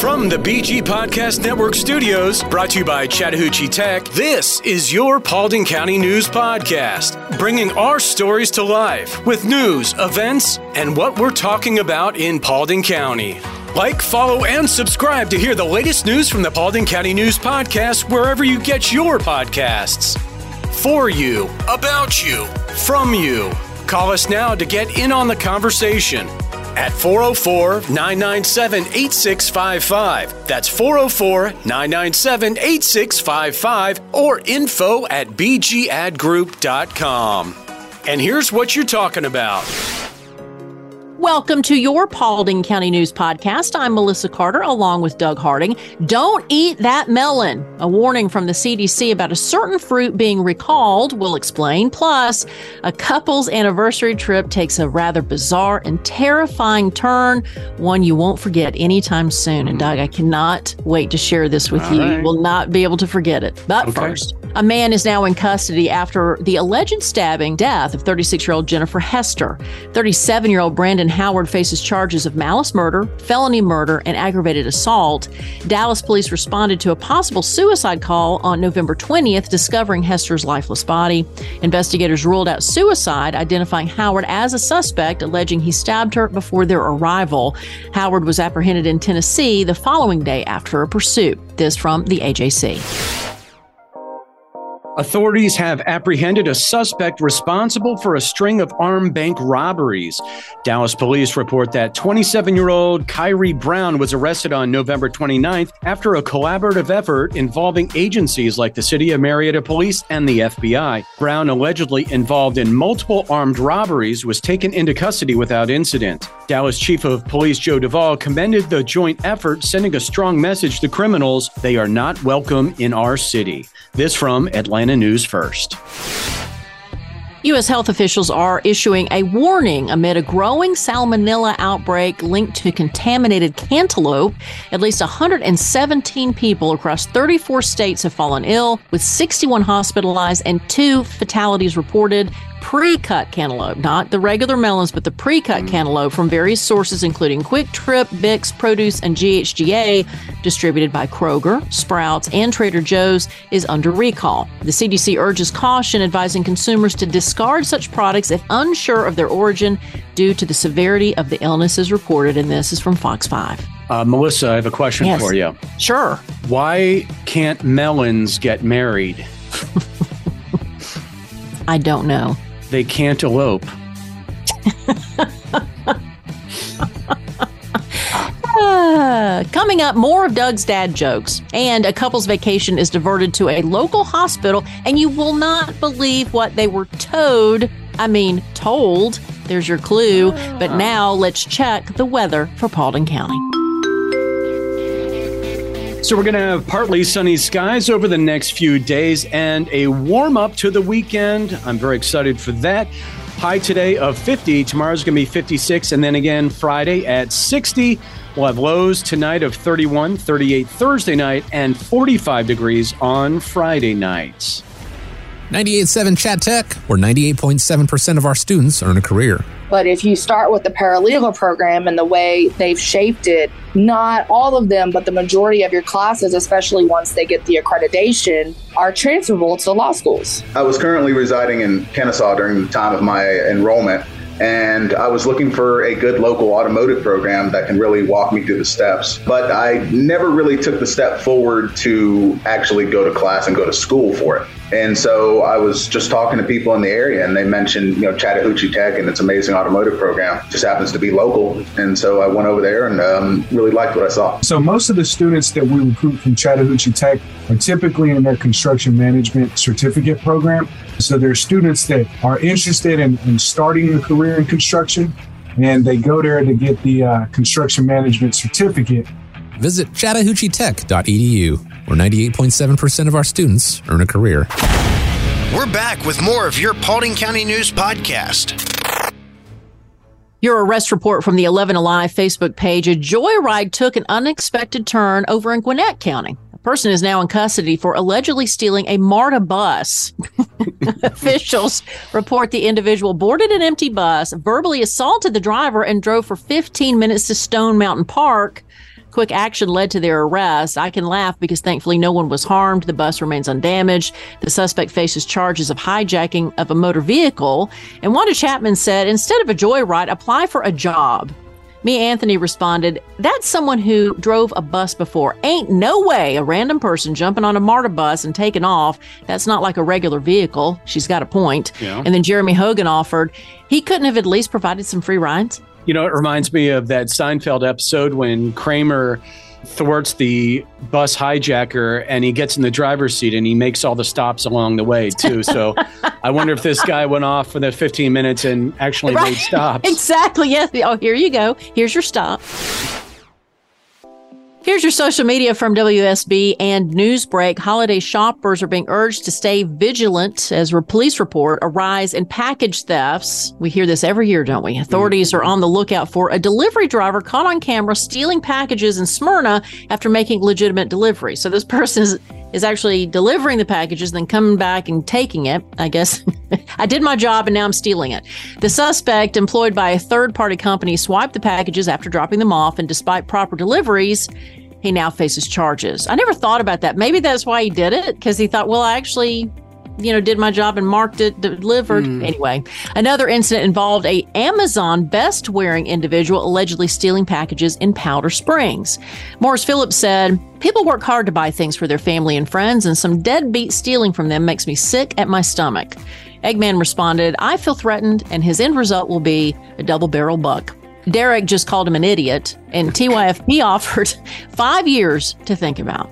From the BG Podcast Network studios, brought to you by Chattahoochee Tech, this is your Paulding County News Podcast, bringing our stories to life with news, events, and what we're talking about in Paulding County. Like, follow, and subscribe to hear the latest news from the Paulding County News Podcast wherever you get your podcasts. For you, about you, from you. Call us now to get in on the conversation at 404 997 8655. That's 404 997 8655 or info at bgadgroup.com. And here's what you're talking about. Welcome to your Paulding County News Podcast. I'm Melissa Carter along with Doug Harding. Don't eat that melon. A warning from the CDC about a certain fruit being recalled. We'll explain. Plus, a couple's anniversary trip takes a rather bizarre and terrifying turn, one you won't forget anytime soon. And Doug, I cannot wait to share this with All you. right. You will not be able to forget it. But Okay. first, a man is now in custody after the alleged stabbing death of 36 year old Jennifer Hester. 37 year old Brandon Howard faces charges of malice murder, felony murder, and aggravated assault. Dallas police responded to a possible suicide call on November 20th, discovering Hester's lifeless body. Investigators ruled out suicide, identifying Howard as a suspect, alleging he stabbed her before their arrival. Howard was apprehended in Tennessee the following day after a pursuit. This from the AJC. Authorities have apprehended a suspect responsible for a string of armed bank robberies. Dallas police report that 27 year old Kyrie Brown was arrested on November 29th after a collaborative effort involving agencies like the City of Marietta Police and the FBI. Brown, allegedly involved in multiple armed robberies, was taken into custody without incident. Dallas Chief of Police Joe Duvall commended the joint effort, sending a strong message to criminals they are not welcome in our city. This from Atlanta News First. U.S. health officials are issuing a warning amid a growing salmonella outbreak linked to contaminated cantaloupe. At least 117 people across 34 states have fallen ill, with 61 hospitalized and two fatalities reported. Pre cut cantaloupe, not the regular melons, but the pre cut cantaloupe from various sources, including QuikTrip, Bix, Produce, and GHGA, distributed by Kroger, Sprouts, and Trader Joe's, is under recall. The CDC urges caution, advising consumers to discard such products if unsure of their origin due to the severity of the illnesses reported. And this is from Fox 5. Uh, Melissa, I have a question Yes. for you. Sure. Why can't melons get married? I don't know. They can't elope. Ah, coming up, more of Doug's dad jokes. And a couple's vacation is diverted to a local hospital, and you will not believe what they were towed. I mean, told. There's your clue. But now let's check the weather for Paulding County. So we're going to have partly sunny skies over the next few days and a warm up to the weekend. I'm very excited for that. High today of 50. Tomorrow's going to be 56. And then again Friday at 60. We'll have lows tonight of 31, 38 Thursday night, and 45 degrees on Friday nights. 98.7 Chat Tech, where 98.7% of our students earn a career. But if you start with the paralegal program and the way they've shaped it, not all of them, but the majority of your classes, especially once they get the accreditation, are transferable to law schools. I was currently residing in Kennesaw during the time of my enrollment, and I was looking for a good local automotive program that can really walk me through the steps. But I never really took the step forward to actually go to class and go to school for it. And so I was just talking to people in the area, and they mentioned, you know, Chattahoochee Tech and its amazing automotive program. Just happens to be local, and so I went over there and um, really liked what I saw. So most of the students that we recruit from Chattahoochee Tech are typically in their construction management certificate program. So they're students that are interested in, in starting a career in construction, and they go there to get the uh, construction management certificate. Visit chattahoocheetech.edu, where 98.7% of our students earn a career. We're back with more of your Paulding County News podcast. Your arrest report from the 11 Alive Facebook page. A joyride took an unexpected turn over in Gwinnett County. A person is now in custody for allegedly stealing a MARTA bus. Officials report the individual boarded an empty bus, verbally assaulted the driver, and drove for 15 minutes to Stone Mountain Park. Quick action led to their arrest. I can laugh because thankfully no one was harmed. The bus remains undamaged. The suspect faces charges of hijacking of a motor vehicle. And Wanda Chapman said, instead of a joyride, apply for a job. Me Anthony responded, That's someone who drove a bus before. Ain't no way a random person jumping on a MARTA bus and taking off. That's not like a regular vehicle. She's got a point. Yeah. And then Jeremy Hogan offered, he couldn't have at least provided some free rides. You know, it reminds me of that Seinfeld episode when Kramer thwarts the bus hijacker and he gets in the driver's seat and he makes all the stops along the way too. So I wonder if this guy went off for the 15 minutes and actually Right. made stops. Exactly. Yes. Oh, here you go. Here's your stop. Here's your social media from WSB and Newsbreak. Holiday shoppers are being urged to stay vigilant as police report a rise in package thefts. We hear this every year, don't we? Authorities are on the lookout for a delivery driver caught on camera stealing packages in Smyrna after making legitimate delivery. So this person is, is actually delivering the packages, then coming back and taking it. I guess I did my job and now I'm stealing it. The suspect, employed by a third party company, swiped the packages after dropping them off, and despite proper deliveries, he now faces charges. I never thought about that. Maybe that's why he did it because he thought, well, I actually, you know, did my job and marked it, delivered. Hmm. Anyway, another incident involved a Amazon best wearing individual allegedly stealing packages in Powder Springs. Morris Phillips said, People work hard to buy things for their family and friends, and some deadbeat stealing from them makes me sick at my stomach. Eggman responded, I feel threatened, and his end result will be a double barrel buck. Derek just called him an idiot, and TYFP offered five years to think about.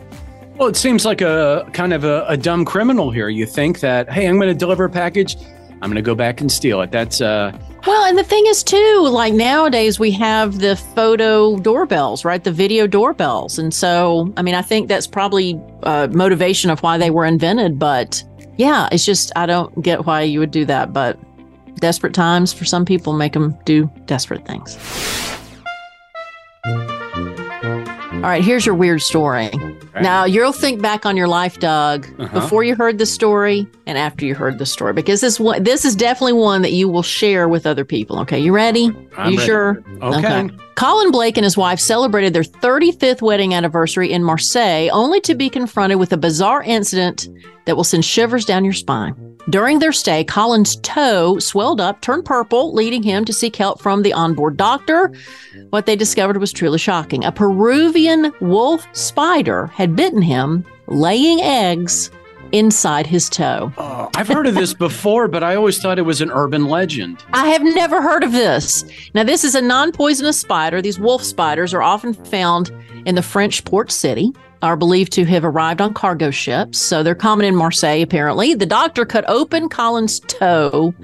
Well, it seems like a kind of a, a dumb criminal here. You think that, hey, I'm going to deliver a package, I'm going to go back and steal it. That's uh, Well, and the thing is, too, like nowadays we have the photo doorbells, right? The video doorbells. And so, I mean, I think that's probably uh, motivation of why they were invented. But yeah, it's just, I don't get why you would do that. But desperate times for some people make them do desperate things. All right, here's your weird story. Now, you'll think back on your life, Doug, Uh-huh. before you heard the story and after you heard the story, because this one, this is definitely one that you will share with other people. Okay, you ready? I'm you ready. sure? Okay. Colin Blake and his wife celebrated their 35th wedding anniversary in Marseille, only to be confronted with a bizarre incident that will send shivers down your spine. During their stay, Colin's toe swelled up, turned purple, leading him to seek help from the onboard doctor. What they discovered was truly shocking. A Peruvian wolf spider had bitten him, laying eggs inside his toe. oh, I've heard of this before, but I always thought it was an urban legend. I have never heard of this. Now, this is a non poisonous spider. These wolf spiders are often found in the French port city, are believed to have arrived on cargo ships. So they're common in Marseille, apparently. The doctor cut open Colin's toe,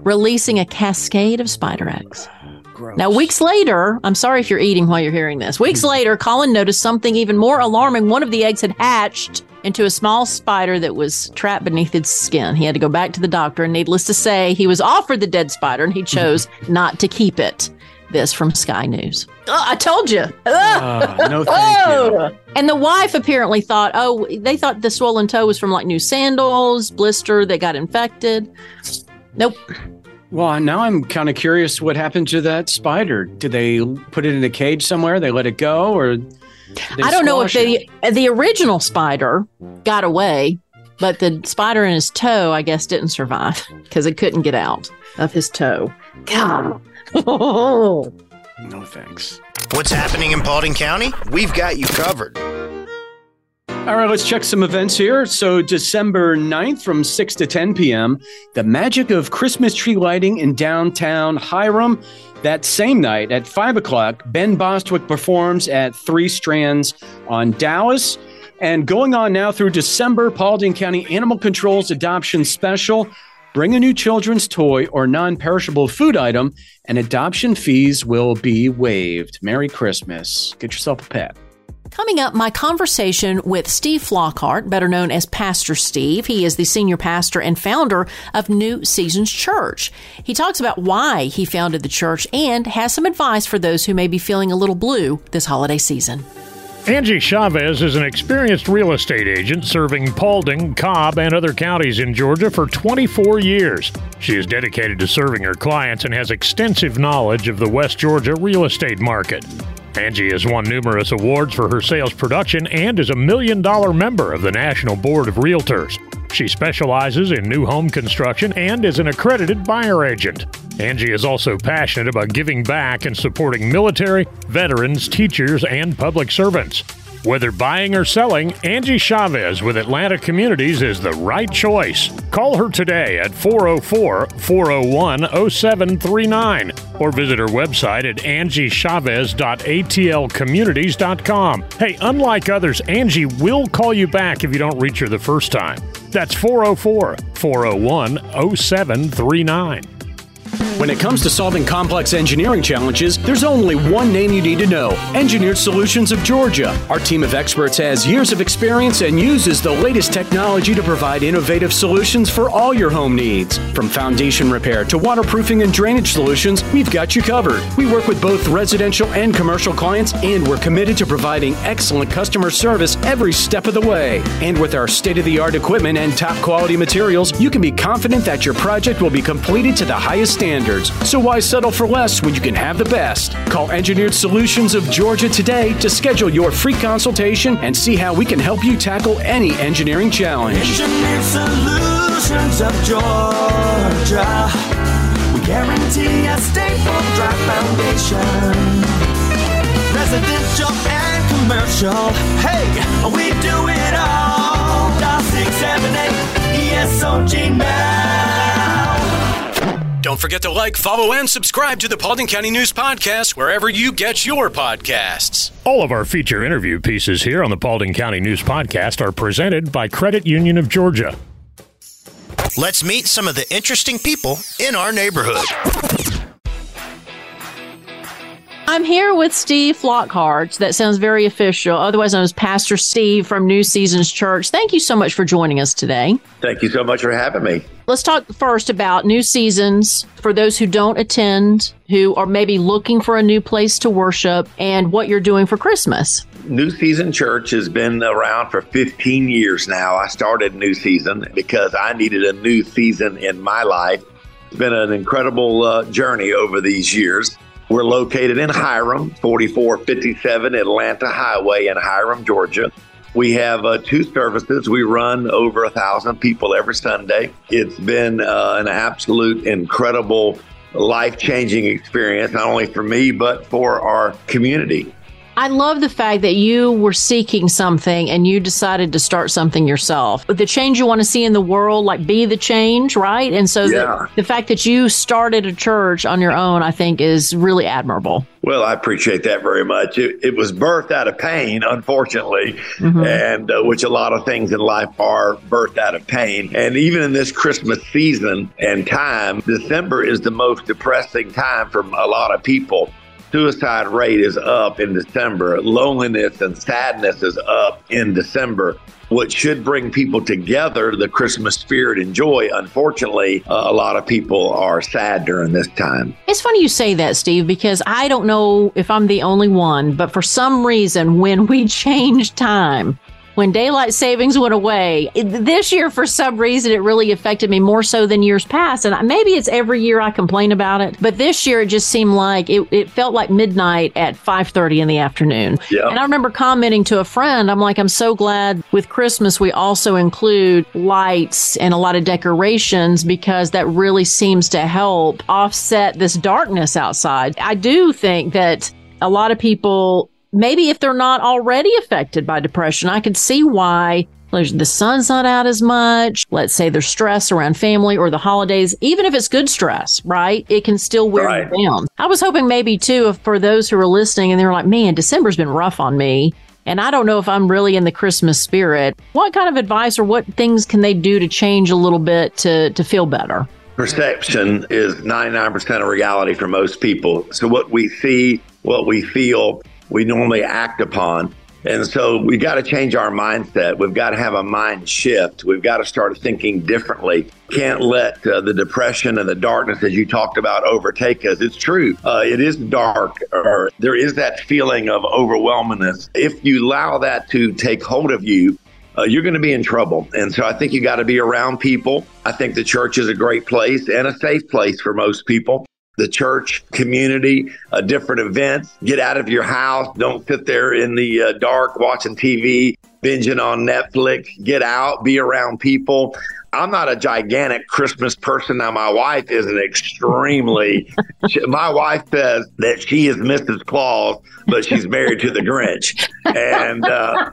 releasing a cascade of spider eggs. Gross. Now, weeks later, I'm sorry if you're eating while you're hearing this. Weeks hmm. later, Colin noticed something even more alarming. One of the eggs had hatched into a small spider that was trapped beneath its skin. He had to go back to the doctor, and needless to say, he was offered the dead spider and he chose not to keep it. This from Sky News. Oh, I told you. Ah, no, thank you. And the wife apparently thought, oh, they thought the swollen toe was from like new sandals, blister that got infected. Nope. Well, now I'm kind of curious what happened to that spider. Did they put it in a cage somewhere? They let it go, or I don't know if the the original spider got away, but the spider in his toe, I guess, didn't survive because it couldn't get out of his toe. God. No thanks. What's happening in Paulding County? We've got you covered. All right, let's check some events here. So, December 9th from 6 to 10 p.m., the magic of Christmas tree lighting in downtown Hiram. That same night at 5 o'clock, Ben Bostwick performs at Three Strands on Dallas. And going on now through December, Paulding County Animal Control's adoption special. Bring a new children's toy or non perishable food item, and adoption fees will be waived. Merry Christmas. Get yourself a pet. Coming up, my conversation with Steve Flockhart, better known as Pastor Steve. He is the senior pastor and founder of New Seasons Church. He talks about why he founded the church and has some advice for those who may be feeling a little blue this holiday season. Angie Chavez is an experienced real estate agent serving Paulding, Cobb, and other counties in Georgia for 24 years. She is dedicated to serving her clients and has extensive knowledge of the West Georgia real estate market. Angie has won numerous awards for her sales production and is a million dollar member of the National Board of Realtors. She specializes in new home construction and is an accredited buyer agent. Angie is also passionate about giving back and supporting military, veterans, teachers, and public servants. Whether buying or selling, Angie Chavez with Atlanta Communities is the right choice. Call her today at 404 401 0739 or visit her website at angiechavez.atlcommunities.com. Hey, unlike others, Angie will call you back if you don't reach her the first time. That's 404 401 0739. When it comes to solving complex engineering challenges, there's only one name you need to know Engineered Solutions of Georgia. Our team of experts has years of experience and uses the latest technology to provide innovative solutions for all your home needs. From foundation repair to waterproofing and drainage solutions, we've got you covered. We work with both residential and commercial clients, and we're committed to providing excellent customer service every step of the way. And with our state of the art equipment and top quality materials, you can be confident that your project will be completed to the highest standards. So why settle for less when you can have the best? Call Engineered Solutions of Georgia today to schedule your free consultation and see how we can help you tackle any engineering challenge. Engineered Solutions of Georgia. We guarantee a stable, dry foundation. Residential and commercial. Hey, we do it all. Dial 678 ESOG now. Don't forget to like, follow, and subscribe to the Paulding County News Podcast wherever you get your podcasts. All of our feature interview pieces here on the Paulding County News Podcast are presented by Credit Union of Georgia. Let's meet some of the interesting people in our neighborhood. I'm here with Steve Flockhart. That sounds very official, otherwise known as Pastor Steve from New Seasons Church. Thank you so much for joining us today. Thank you so much for having me. Let's talk first about New Seasons for those who don't attend, who are maybe looking for a new place to worship, and what you're doing for Christmas. New Season Church has been around for 15 years now. I started New Season because I needed a new season in my life. It's been an incredible uh, journey over these years. We're located in Hiram, 4457 Atlanta Highway in Hiram, Georgia. We have uh, two services. We run over a thousand people every Sunday. It's been uh, an absolute incredible, life changing experience, not only for me, but for our community. I love the fact that you were seeking something and you decided to start something yourself. The change you want to see in the world, like be the change, right? And so Yeah. the, the fact that you started a church on your own, I think, is really admirable. Well, I appreciate that very much. It, it was birthed out of pain, unfortunately, Mhm. and uh, which a lot of things in life are birthed out of pain. And even in this Christmas season and time, December is the most depressing time for a lot of people. Suicide rate is up in December. Loneliness and sadness is up in December. What should bring people together, the Christmas spirit and joy, unfortunately, uh, a lot of people are sad during this time. It's funny you say that, Steve, because I don't know if I'm the only one, but for some reason, when we change time, when daylight savings went away, this year, for some reason, it really affected me more so than years past. And maybe it's every year I complain about it, but this year it just seemed like it, it felt like midnight at 5:30 in the afternoon. Yeah. And I remember commenting to a friend, I'm like, I'm so glad with Christmas we also include lights and a lot of decorations because that really seems to help offset this darkness outside. I do think that a lot of people, maybe if they're not already affected by depression, I could see why. The sun's not out as much. Let's say there's stress around family or the holidays. Even if it's good stress, right? It can still wear Right. you down. I was hoping maybe too, if for those who are listening and they're like, man, December's been rough on me. And I don't know if I'm really in the Christmas spirit. What kind of advice or what things can they do to change a little bit to, to feel better? Perception is 99% of reality for most people. So, what we see, what we feel, we normally act upon. And so, we got to change our mindset. We've got to have a mind shift. We've got to start thinking differently. Can't let uh, the depression and the darkness, as you talked about, overtake us. It's true. Uh, it is dark, or there is that feeling of overwhelmingness. If you allow that to take hold of you, uh, you're going to be in trouble. And so I think you got to be around people. I think the church is a great place and a safe place for most people. The church community, uh, different events. Get out of your house. Don't sit there in the uh, dark watching TV, binging on Netflix. Get out, be around people. I'm not a gigantic Christmas person. Now, my wife is an extremely, she, my wife says that she is Mrs. Claus, but she's married to the Grinch. And uh,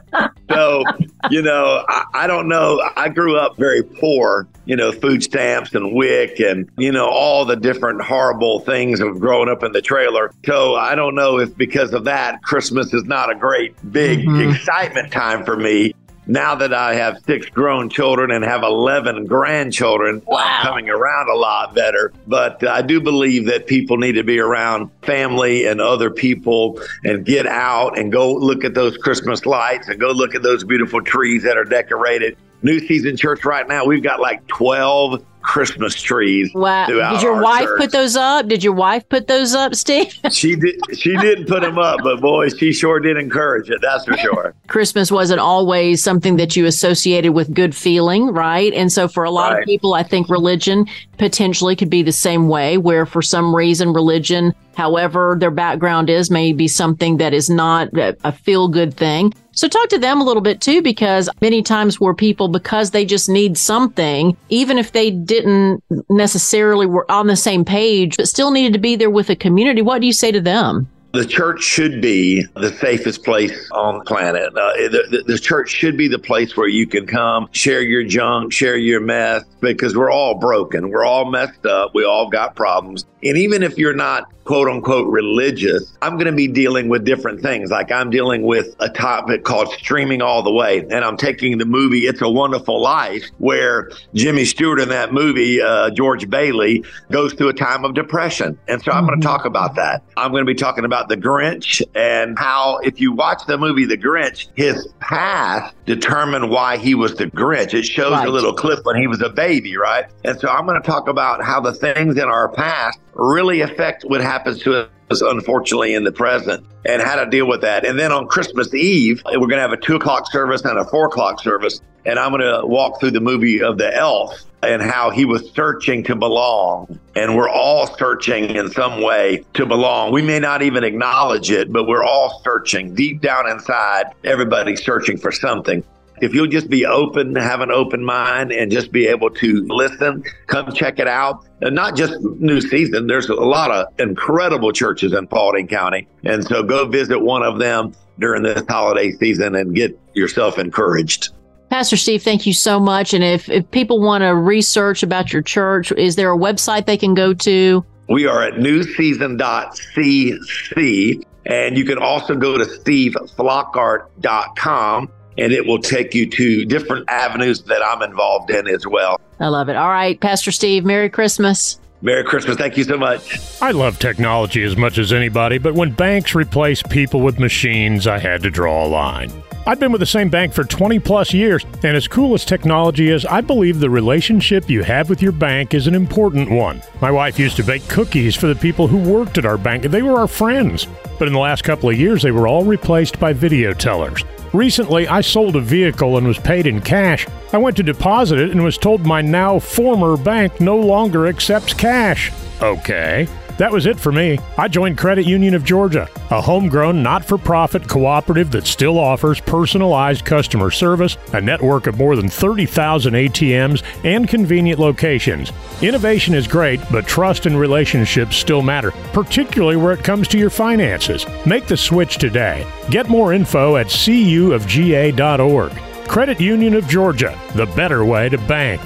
so, you know, I, I don't know. I grew up very poor, you know, food stamps and WIC and, you know, all the different horrible things of growing up in the trailer. So I don't know if because of that, Christmas is not a great big Mhm. excitement time for me now that I have six grown children and have 11 grandchildren, I'm coming around a lot better. But I do believe that people need to be around family and other people and get out and go look at those Christmas lights and go look at those beautiful trees that are decorated. New Season Church right now, we've got like 12 Christmas trees. Wow. Did your our wife church. put those up? Did your wife put those up, Steve? She did. She didn't put them up, but boy, she sure did encourage it. That's for sure. Christmas wasn't always something that you associated with good feeling, right? And so for a lot Right. of people, I think religion potentially could be the same way, where for some reason, religion, however their background is, may be something that is not a, a feel good thing. So talk to them a little bit too, because many times where people, because they just need something, even if they didn't necessarily were on the same page, but still needed to be there with a community, what do you say to them? The church should be the safest place on the planet. Uh, the, the, the church should be the place where you can come, share your junk, share your mess, because we're all broken. We're all messed up. We all got problems. And even if you're not quote unquote religious, I'm going to be dealing with different things. Like I'm dealing with a topic called streaming all the way. And I'm taking the movie It's a Wonderful Life, where Jimmy Stewart in that movie, uh, George Bailey, goes through a time of depression. And so I'm going to talk about that. I'm going to be talking about the Grinch and how, if you watch the movie The Grinch, his past determined why he was the Grinch. It shows Right. a little clip when he was a baby, right? And so I'm going to talk about how the things in our past really affect what happens to us, unfortunately, in the present and how to deal with that. And then on Christmas Eve, we're going to have a two o'clock service and a four o'clock service. And I'm going to walk through the movie of the elf and how he was searching to belong. And we're all searching in some way to belong. We may not even acknowledge it, but we're all searching deep down inside. Everybody's searching for something. If you'll just be open, have an open mind, and just be able to listen, come check it out. And not just New Season, there's a lot of incredible churches in Paulding County. And so go visit one of them during this holiday season and get yourself encouraged. Pastor Steve, thank you so much. And if, if people want to research about your church, is there a website they can go to? We are at newseason.cc, and you can also go to steveflockart.com, and it will take you to different avenues that I'm involved in as well. I love it. All right, Pastor Steve, Merry Christmas. Merry Christmas. Thank you so much. I love technology as much as anybody, but when banks replace people with machines, I had to draw a line. I've been with the same bank for 20 plus years, and as cool as technology is, I believe the relationship you have with your bank is an important one. My wife used to bake cookies for the people who worked at our bank, and they were our friends. But in the last couple of years, they were all replaced by video tellers. Recently, I sold a vehicle and was paid in cash. I went to deposit it and was told my now former bank no longer accepts cash. Okay. That was it for me. I joined Credit Union of Georgia, a homegrown, not for profit cooperative that still offers personalized customer service, a network of more than 30,000 ATMs, and convenient locations. Innovation is great, but trust and relationships still matter, particularly where it comes to your finances. Make the switch today. Get more info at cuofga.org. Credit Union of Georgia, the better way to bank.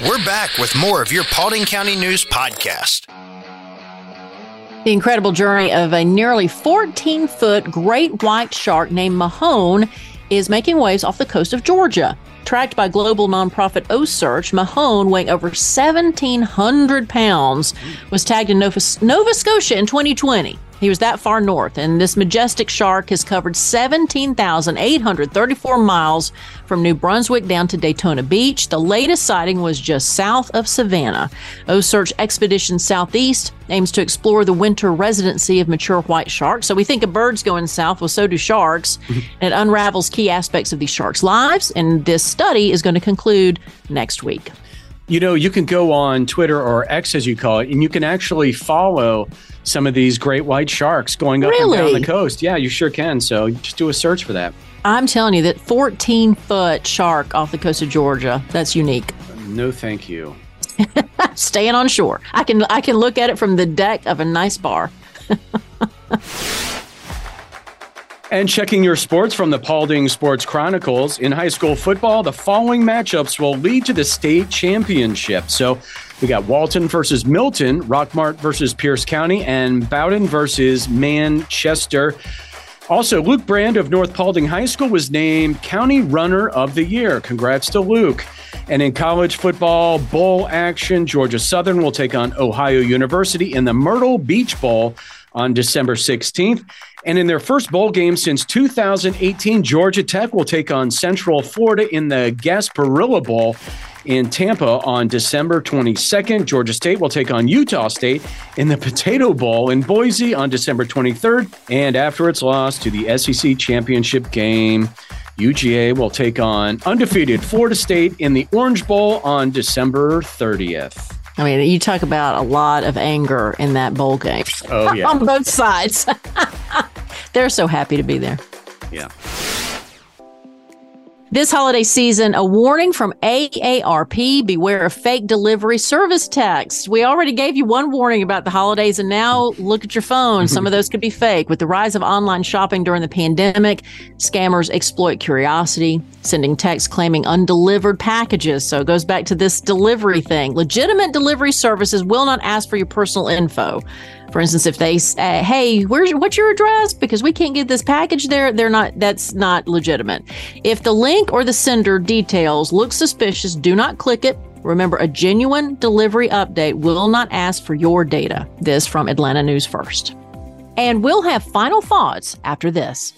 We're back with more of your Paulding County News podcast. The incredible journey of a nearly 14 foot great white shark named Mahone is making waves off the coast of Georgia. Tracked by global nonprofit OCEARCH, Mahone, weighing over 1,700 pounds, was tagged in Nova, Nova Scotia in 2020. He was that far north, and this majestic shark has covered 17,834 miles from New Brunswick down to Daytona Beach. The latest sighting was just south of Savannah. OCEARCH Expedition Southeast aims to explore the winter residency of mature white sharks. So we think of birds going south, well, so do sharks. and it unravels key aspects of these sharks' lives, and this study is going to conclude next week. You know, you can go on Twitter or X as you call it, and you can actually follow some of these great white sharks going up and down the coast. Yeah, you sure can. So just do a search for that. I'm telling you that 14 foot shark off the coast of Georgia. That's unique. No, thank you. Staying on shore. I can I can look at it from the deck of a nice bar. And checking your sports from the Paulding Sports Chronicles in high school football, the following matchups will lead to the state championship. So we got Walton versus Milton, Rockmart versus Pierce County, and Bowdon versus Manchester. Also, Luke Brand of North Paulding High School was named County Runner of the Year. Congrats to Luke. And in college football, bowl action, Georgia Southern will take on Ohio University in the Myrtle Beach Bowl on December 16th. And in their first bowl game since 2018, Georgia Tech will take on Central Florida in the Gasparilla Bowl in Tampa on December 22nd. Georgia State will take on Utah State in the Potato Bowl in Boise on December 23rd. And after its loss to the SEC championship game, UGA will take on undefeated Florida State in the Orange Bowl on December 30th. I mean, you talk about a lot of anger in that bowl game. Oh, yeah. On both sides. They're so happy to be there. Yeah. This holiday season, a warning from AARP beware of fake delivery service texts. We already gave you one warning about the holidays, and now look at your phone. Some of those could be fake. With the rise of online shopping during the pandemic, scammers exploit curiosity, sending texts claiming undelivered packages. So it goes back to this delivery thing. Legitimate delivery services will not ask for your personal info. For instance, if they say, "Hey, where's what's your address?" because we can't get this package there, they're not. That's not legitimate. If the link or the sender details look suspicious, do not click it. Remember, a genuine delivery update will not ask for your data. This from Atlanta News First. And we'll have final thoughts after this.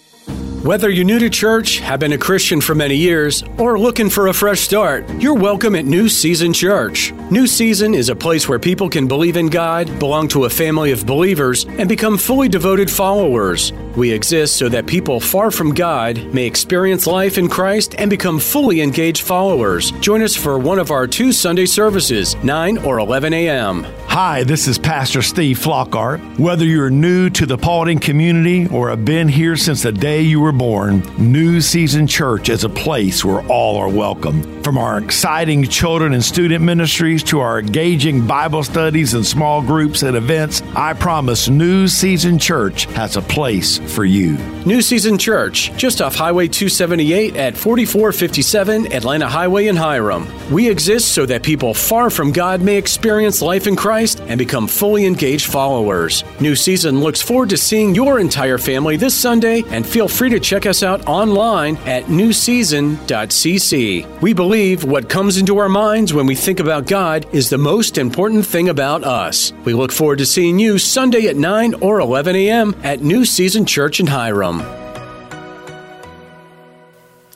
Whether you're new to church, have been a Christian for many years, or looking for a fresh start, you're welcome at New Season Church. New Season is a place where people can believe in God, belong to a family of believers, and become fully devoted followers. We exist so that people far from God may experience life in Christ and become fully engaged followers. Join us for one of our two Sunday services, 9 or 11 a.m. Hi, this is Pastor Steve Flockhart. Whether you're new to the Paulding community or have been here since the day you were born, New Season Church is a place where all are welcome. From our exciting children and student ministries to our engaging Bible studies and small groups and events, I promise New Season Church has a place for you. New Season Church, just off Highway 278 at 4457 Atlanta Highway in Hiram. We exist so that people far from God may experience life in Christ and become fully engaged followers. New Season looks forward to seeing your entire family this Sunday and feel free to check us out online at newseason.cc. We believe what comes into our minds when we think about God is the most important thing about us. We look forward to seeing you Sunday at 9 or 11 a.m. at New Season Church in Hiram.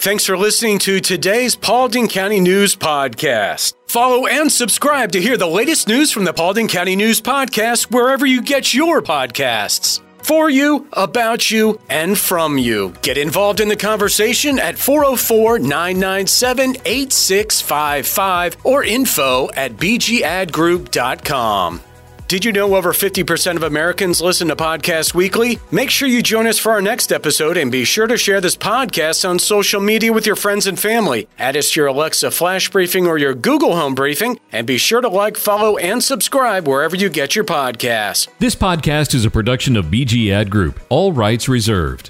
Thanks for listening to today's Paulding County News Podcast. Follow and subscribe to hear the latest news from the Paulding County News Podcast wherever you get your podcasts. For you, about you, and from you. Get involved in the conversation at 404 997 8655 or info at bgadgroup.com. Did you know over 50% of Americans listen to podcasts weekly? Make sure you join us for our next episode and be sure to share this podcast on social media with your friends and family. Add us to your Alexa Flash Briefing or your Google Home Briefing, and be sure to like, follow, and subscribe wherever you get your podcasts. This podcast is a production of BG Ad Group. All rights reserved.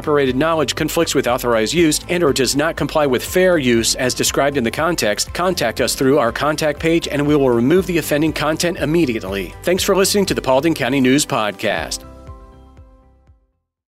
copyrighted knowledge conflicts with authorized use and or does not comply with fair use as described in the context, contact us through our contact page and we will remove the offending content immediately. Thanks for listening to the Paulding County News Podcast.